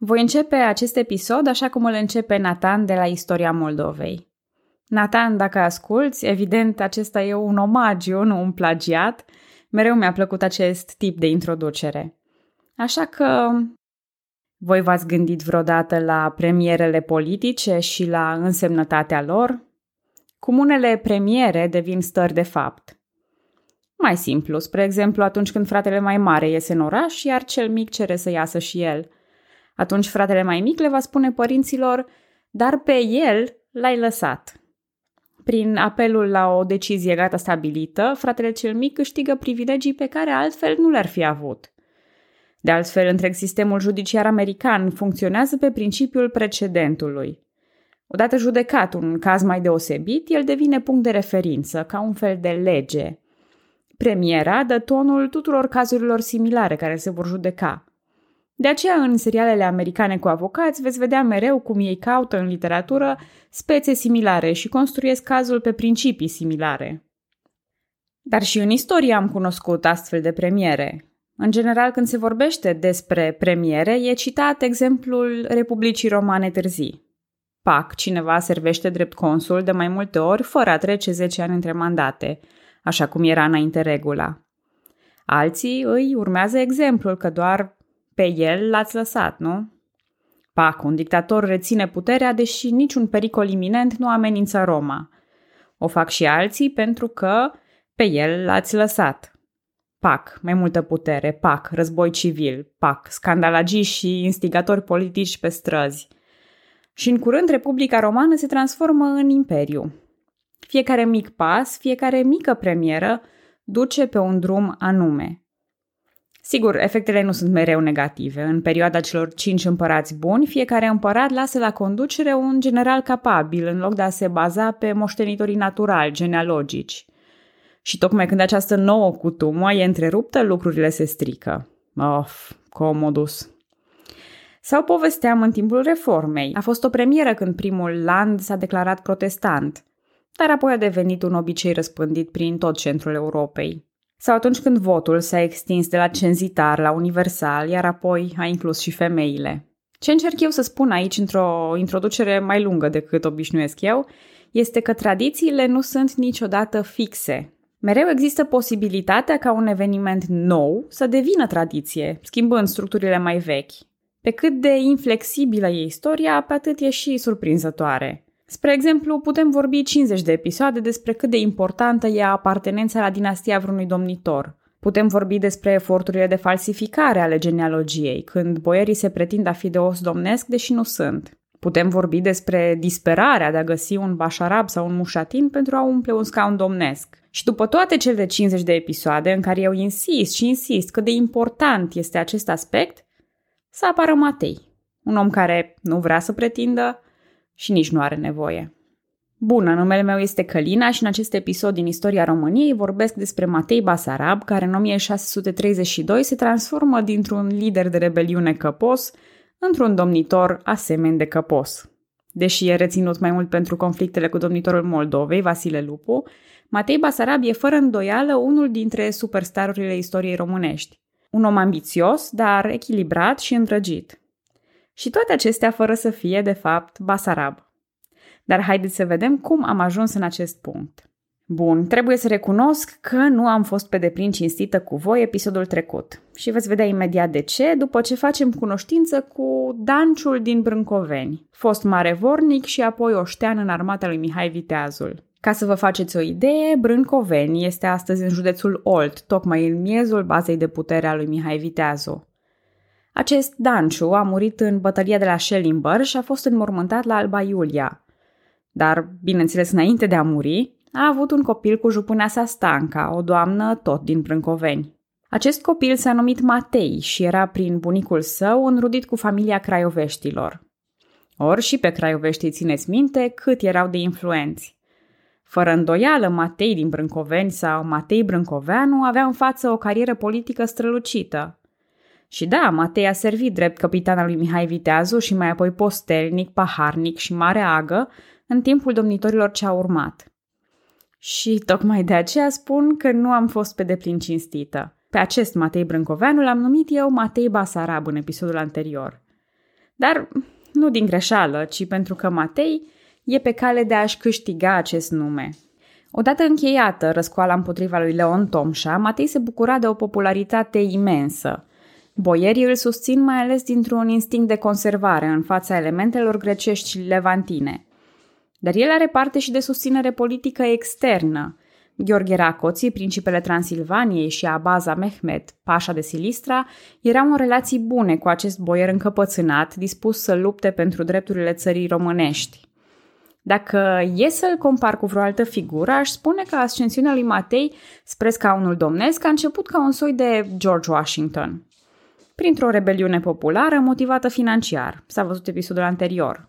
Voi începe acest episod așa cum îl începe Nathan de la Istoria Moldovei. Nathan, dacă asculți, evident acesta e un omagiu, nu un plagiat. Mereu mi-a plăcut acest tip de introducere. Așa că voi v-ați gândit vreodată la premierele politice și la însemnătatea lor? Cum unele premiere devin stări de fapt. Mai simplu, spre exemplu atunci când fratele mai mare iese în oraș, iar cel mic cere să iasă și el. Atunci fratele mai mic le va spune părinților, dar pe el l-ai lăsat. Prin apelul la o decizie gata stabilită, fratele cel mic câștigă privilegii pe care altfel nu le-ar fi avut. De altfel, întreg sistemul judiciar american funcționează pe principiul precedentului. Odată judecat un caz mai deosebit, el devine punct de referință, ca un fel de lege. Premiera dă tonul tuturor cazurilor similare care se vor judeca. De aceea, în serialele americane cu avocați, veți vedea mereu cum ei caută în literatură spețe similare și construiesc cazul pe principii similare. Dar și în istorie am cunoscut astfel de premiere. În general, când se vorbește despre premiere, e citat exemplul Republicii Romane Târzii. PAC, cineva servește drept consul de mai multe ori fără a trece 10 ani între mandate, așa cum era înainte regula. Alții îi urmează exemplul că doar pe el l-ați lăsat, nu? PAC, un dictator reține puterea deși niciun pericol iminent nu amenință Roma. O fac și alții pentru că pe el l-ați lăsat. PAC, mai multă putere, PAC, război civil, PAC, scandalagii și instigatori politici pe străzi. Și în curând Republica Romană se transformă în imperiu. Fiecare mic pas, fiecare mică premieră duce pe un drum anume. Sigur, efectele nu sunt mereu negative. În perioada celor cinci împărați buni, fiecare împărat lasă la conducere un general capabil, în loc de a se baza pe moștenitorii naturali, genealogici. Și tocmai când această nouă cutumă e întreruptă, lucrurile se strică. Of, comodus. Sau povesteam în timpul reformei. A fost o premieră când primul land s-a declarat protestant, dar apoi a devenit un obicei răspândit prin tot centrul Europei. Sau atunci când votul s-a extins de la cenzitar la universal, iar apoi a inclus și femeile. Ce încerc eu să spun aici, într-o introducere mai lungă decât obișnuiesc eu, este că tradițiile nu sunt niciodată fixe. Mereu există posibilitatea ca un eveniment nou să devină tradiție, schimbând structurile mai vechi. Pe cât de inflexibilă e istoria, pe atât e și surprinzătoare. Spre exemplu, putem vorbi 50 de episoade despre cât de importantă e apartenența la dinastia vreunui domnitor. Putem vorbi despre eforturile de falsificare ale genealogiei, când boierii se pretind a fi de os domnesc, deși nu sunt. Putem vorbi despre disperarea de a găsi un bașarab sau un mușatin pentru a umple un scaun domnesc. Și după toate cele 50 de episoade în care eu insist și insist cât de important este acest aspect, să apară Matei, un om care nu vrea să pretindă, și nici nu are nevoie. Bună, numele meu este Călina și în acest episod din istoria României vorbesc despre Matei Basarab, care în 1632 se transformă dintr-un lider de rebeliune căpos într-un domnitor asemeni de căpos. Deși e reținut mai mult pentru conflictele cu domnitorul Moldovei, Vasile Lupu, Matei Basarab e fără îndoială unul dintre superstarurile istoriei românești. Un om ambițios, dar echilibrat și îndrăgit. Și toate acestea fără să fie, de fapt, basarab. Dar haideți să vedem cum am ajuns în acest punct. Bun, trebuie să recunosc că nu am fost pe deplin cinstită cu voi episodul trecut și veți vedea imediat de ce după ce facem cunoștință cu Danciul din Brâncoveni, fost mare vornic și apoi oștean în armata lui Mihai Viteazul. Ca să vă faceți o idee, Brâncoveni este astăzi în județul Olt, tocmai în miezul bazei de putere a lui Mihai Viteazu. Acest Danciu a murit în bătălia de la Schellimber și a fost înmormântat la Alba Iulia. Dar, bineînțeles, înainte de a muri, a avut un copil cu jupâna sa Stanca, o doamnă tot din Brâncoveni. Acest copil s-a numit Matei și era prin bunicul său înrudit cu familia craioveștilor. Ori și pe craioveștii țineți minte cât erau de influenți. Fără îndoială, Matei din Brâncoveni sau Matei Brâncoveanu avea în față o carieră politică strălucită, și da, Matei a servit drept capitan al lui Mihai Viteazu și mai apoi postelnic, paharnic și mare agă în timpul domnitorilor ce au urmat. Și tocmai de aceea spun că nu am fost pe deplin cinstită. Pe acest Matei Brâncoveanu l-am numit eu Matei Basarab în episodul anterior. Dar nu din greșeală, ci pentru că Matei e pe cale de a-și câștiga acest nume. Odată încheiată răscoala împotriva lui Leon Tomșa, Matei se bucura de o popularitate imensă. Boierii îl susțin mai ales dintr-un instinct de conservare în fața elementelor grecești și levantine. Dar el are parte și de susținere politică externă. Gheorghe Racoții, principele Transilvaniei și Abaza Mehmet, pașa de Silistra, erau în relații bune cu acest boier încăpățânat, dispus să lupte pentru drepturile țării românești. Dacă e să-l compar cu vreo altă figură, aș spune că ascensiunea lui Matei spre scaunul domnesc a început ca un soi de George Washington. Printr-o rebeliune populară motivată financiar. S-a văzut episodul anterior.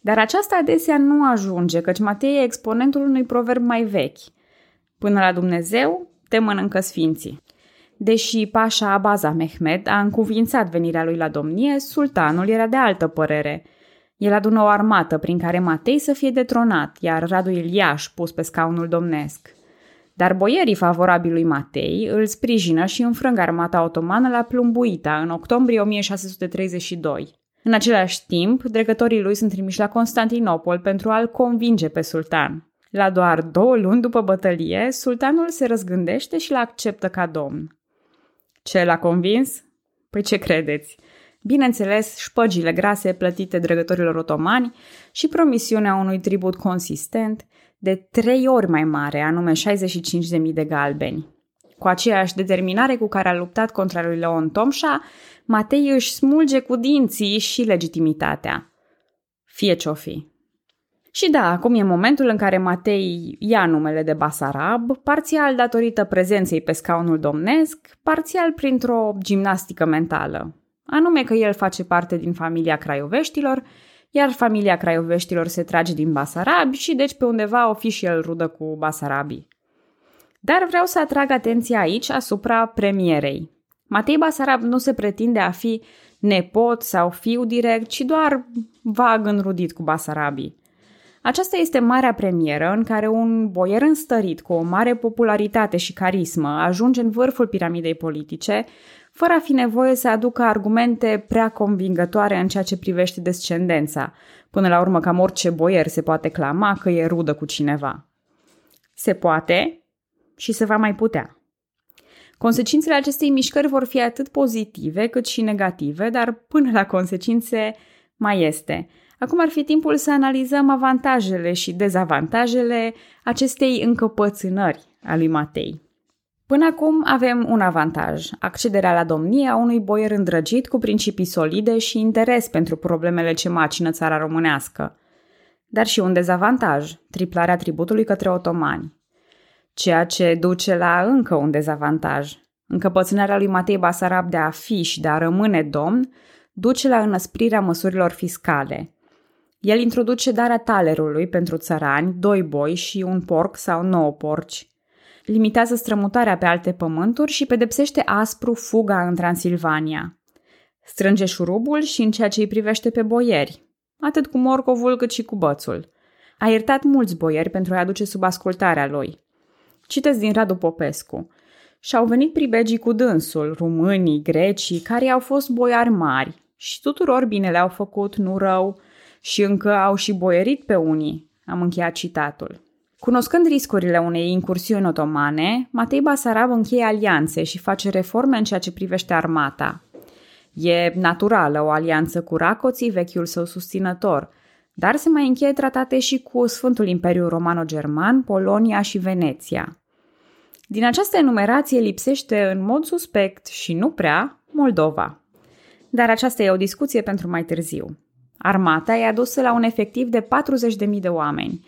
Dar aceasta adesea nu ajunge, căci Matei e exponentul unui proverb mai vechi. Până la Dumnezeu te mănâncă sfinții. Deși pașa Abaza Mehmed a încuvințat venirea lui la domnie, sultanul era de altă părere – el adună o armată prin care Matei să fie detronat, iar Radu Iliaș pus pe scaunul domnesc. Dar boierii favorabili lui Matei îl sprijină și înfrâng armata otomană la Plumbuita în octombrie 1632. În același timp, dregătorii lui sunt trimiși la Constantinopol pentru a-l convinge pe sultan. La doar două luni după bătălie, sultanul se răzgândește și l acceptă ca domn. Ce l-a convins? Păi ce credeți? bineînțeles șpăgile grase plătite dregătorilor otomani și promisiunea unui tribut consistent de trei ori mai mare, anume 65.000 de galbeni. Cu aceeași determinare cu care a luptat contra lui Leon Tomșa, Matei își smulge cu dinții și legitimitatea. Fie ce-o fi. Și da, acum e momentul în care Matei ia numele de Basarab, parțial datorită prezenței pe scaunul domnesc, parțial printr-o gimnastică mentală anume că el face parte din familia Craioveștilor, iar familia Craioveștilor se trage din Basarabi și deci pe undeva o fi și el rudă cu Basarabii. Dar vreau să atrag atenția aici asupra premierei. Matei Basarab nu se pretinde a fi nepot sau fiu direct, ci doar vag înrudit cu Basarabii. Aceasta este marea premieră în care un boier înstărit cu o mare popularitate și carismă ajunge în vârful piramidei politice, fără a fi nevoie să aducă argumente prea convingătoare în ceea ce privește descendența. Până la urmă, cam orice boier se poate clama că e rudă cu cineva. Se poate și se va mai putea. Consecințele acestei mișcări vor fi atât pozitive cât și negative, dar până la consecințe mai este. Acum ar fi timpul să analizăm avantajele și dezavantajele acestei încăpățânări a lui Matei. Până acum avem un avantaj, accederea la domnie a unui boier îndrăgit cu principii solide și interes pentru problemele ce macină țara românească. Dar și un dezavantaj, triplarea tributului către otomani. Ceea ce duce la încă un dezavantaj. Încăpățânarea lui Matei Basarab de a fi și de a rămâne domn duce la înăsprirea măsurilor fiscale. El introduce darea talerului pentru țărani, doi boi și un porc sau nouă porci limitează strămutarea pe alte pământuri și pedepsește aspru fuga în Transilvania. Strânge șurubul și în ceea ce îi privește pe boieri, atât cu morcovul cât și cu bățul. A iertat mulți boieri pentru a aduce sub ascultarea lui. Citesc din Radu Popescu. Și-au venit pribegii cu dânsul, românii, grecii, care au fost boiari mari și tuturor bine le-au făcut, nu rău, și încă au și boierit pe unii. Am încheiat citatul. Cunoscând riscurile unei incursiuni otomane, Matei Basarab încheie alianțe și face reforme în ceea ce privește armata. E naturală o alianță cu Racoții, vechiul său susținător, dar se mai încheie tratate și cu Sfântul Imperiu Romano-German, Polonia și Veneția. Din această enumerație lipsește în mod suspect și nu prea Moldova. Dar aceasta e o discuție pentru mai târziu. Armata e adusă la un efectiv de 40.000 de oameni –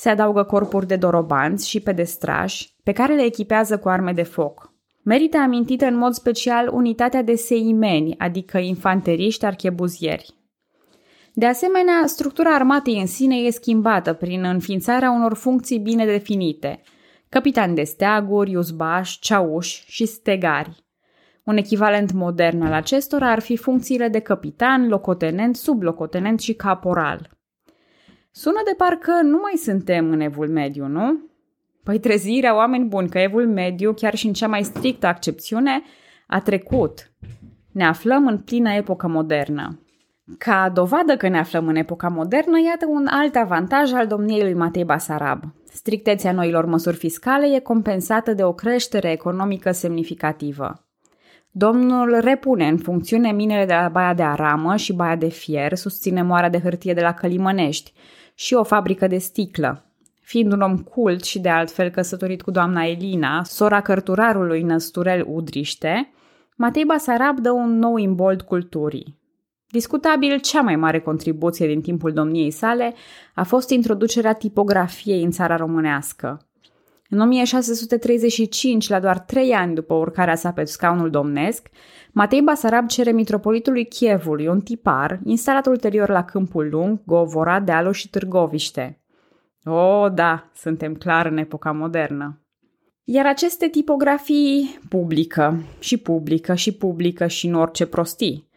se adaugă corpuri de dorobanți și pedestrași, pe care le echipează cu arme de foc. Merită amintită în mod special unitatea de seimeni, adică infanteriști archebuzieri. De asemenea, structura armatei în sine e schimbată prin înființarea unor funcții bine definite, capitani de steaguri, uzbași, ceauși și stegari. Un echivalent modern al acestora ar fi funcțiile de capitan, locotenent, sublocotenent și caporal – Sună de parcă nu mai suntem în evul mediu, nu? Păi trezirea, oameni buni, că evul mediu, chiar și în cea mai strictă accepțiune, a trecut. Ne aflăm în plină epocă modernă. Ca dovadă că ne aflăm în epoca modernă, iată un alt avantaj al domniei lui Matei Basarab. Strictețea noilor măsuri fiscale e compensată de o creștere economică semnificativă. Domnul repune în funcțiune minele de la Baia de Aramă și Baia de Fier, susține moara de hârtie de la Călimănești și o fabrică de sticlă. Fiind un om cult și de altfel căsătorit cu doamna Elina, sora cărturarului Năsturel Udriște, Matei Basarab dă un nou imbold culturii. Discutabil, cea mai mare contribuție din timpul domniei sale a fost introducerea tipografiei în țara românească. În 1635, la doar trei ani după urcarea sa pe scaunul domnesc, Matei Basarab cere mitropolitului Chievului un tipar, instalat ulterior la Câmpul Lung, Govora, Dealu și Târgoviște. O, da, suntem clar în epoca modernă. Iar aceste tipografii publică și publică și publică și în orice prostii.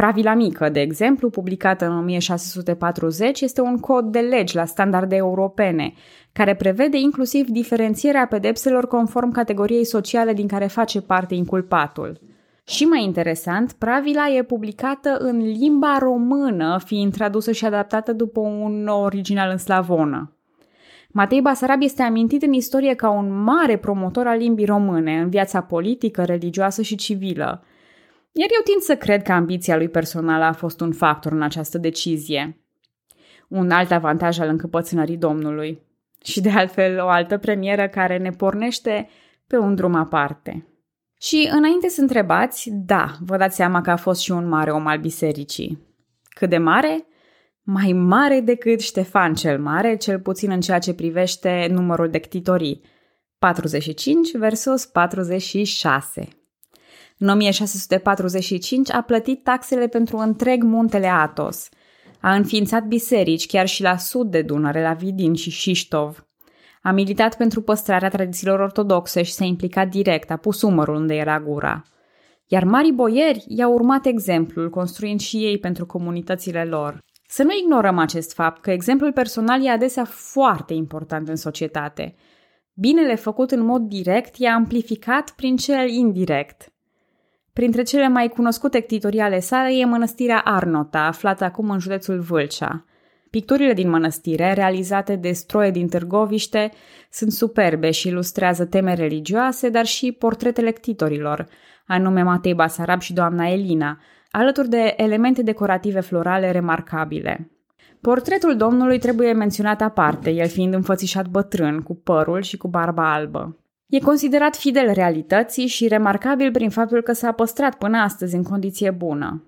Pravila mică, de exemplu, publicată în 1640, este un cod de legi la standarde europene, care prevede inclusiv diferențierea pedepselor conform categoriei sociale din care face parte inculpatul. Și mai interesant, Pravila e publicată în limba română, fiind tradusă și adaptată după un original în slavonă. Matei Basarab este amintit în istorie ca un mare promotor al limbii române în viața politică, religioasă și civilă. Iar eu tind să cred că ambiția lui personală a fost un factor în această decizie. Un alt avantaj al încăpățânării Domnului. Și de altfel o altă premieră care ne pornește pe un drum aparte. Și înainte să întrebați, da, vă dați seama că a fost și un mare om al bisericii. Cât de mare? Mai mare decât Ștefan cel Mare, cel puțin în ceea ce privește numărul de ctitorii. 45 versus 46. În 1645 a plătit taxele pentru întreg muntele Atos. A înființat biserici chiar și la sud de Dunăre, la Vidin și Șiștov. A militat pentru păstrarea tradițiilor ortodoxe și s-a implicat direct, a pus umărul unde era gura. Iar marii boieri i-au urmat exemplul, construind și ei pentru comunitățile lor. Să nu ignorăm acest fapt că exemplul personal e adesea foarte important în societate. Binele făcut în mod direct e amplificat prin cel indirect. Printre cele mai cunoscute ctitoriale sale e mănăstirea Arnota, aflată acum în județul Vâlcea. Picturile din mănăstire, realizate de stroie din Târgoviște, sunt superbe și ilustrează teme religioase, dar și portretele ctitorilor, anume Matei Basarab și doamna Elina, alături de elemente decorative florale remarcabile. Portretul domnului trebuie menționat aparte, el fiind înfățișat bătrân, cu părul și cu barba albă. E considerat fidel realității și remarcabil prin faptul că s-a păstrat până astăzi în condiție bună.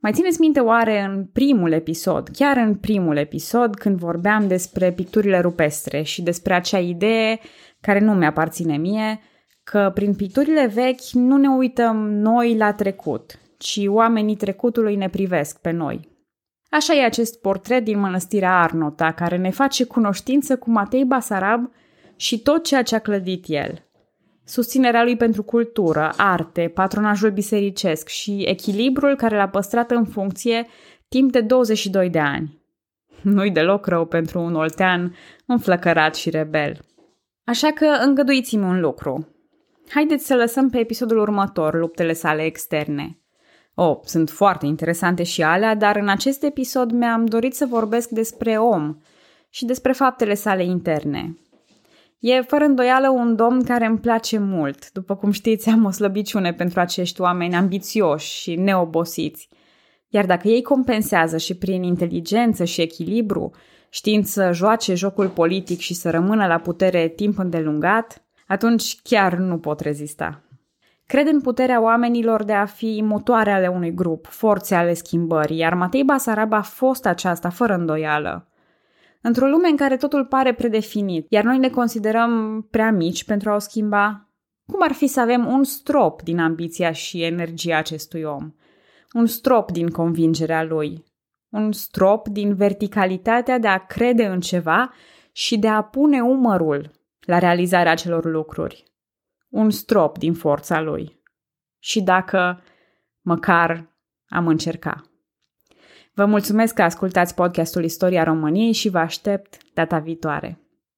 Mai țineți minte oare în primul episod, chiar în primul episod, când vorbeam despre picturile rupestre și despre acea idee care nu mi-aparține mie, că prin picturile vechi nu ne uităm noi la trecut, ci oamenii trecutului ne privesc pe noi. Așa e acest portret din mănăstirea Arnota, care ne face cunoștință cu Matei Basarab și tot ceea ce a clădit el. Susținerea lui pentru cultură, arte, patronajul bisericesc și echilibrul care l-a păstrat în funcție timp de 22 de ani. Nu-i deloc rău pentru un oltean înflăcărat și rebel. Așa că îngăduiți-mi un lucru. Haideți să lăsăm pe episodul următor luptele sale externe. Oh, sunt foarte interesante și alea, dar în acest episod mi-am dorit să vorbesc despre om și despre faptele sale interne. E fără îndoială un domn care îmi place mult. După cum știți, am o slăbiciune pentru acești oameni ambițioși și neobosiți. Iar dacă ei compensează și prin inteligență și echilibru, știind să joace jocul politic și să rămână la putere timp îndelungat, atunci chiar nu pot rezista. Cred în puterea oamenilor de a fi motoare ale unui grup, forțe ale schimbării, iar Matei Basarab a fost aceasta fără îndoială. Într-o lume în care totul pare predefinit, iar noi ne considerăm prea mici pentru a o schimba, cum ar fi să avem un strop din ambiția și energia acestui om? Un strop din convingerea lui? Un strop din verticalitatea de a crede în ceva și de a pune umărul la realizarea acelor lucruri? Un strop din forța lui. Și dacă măcar am încercat. Vă mulțumesc că ascultați podcastul Istoria României și vă aștept data viitoare.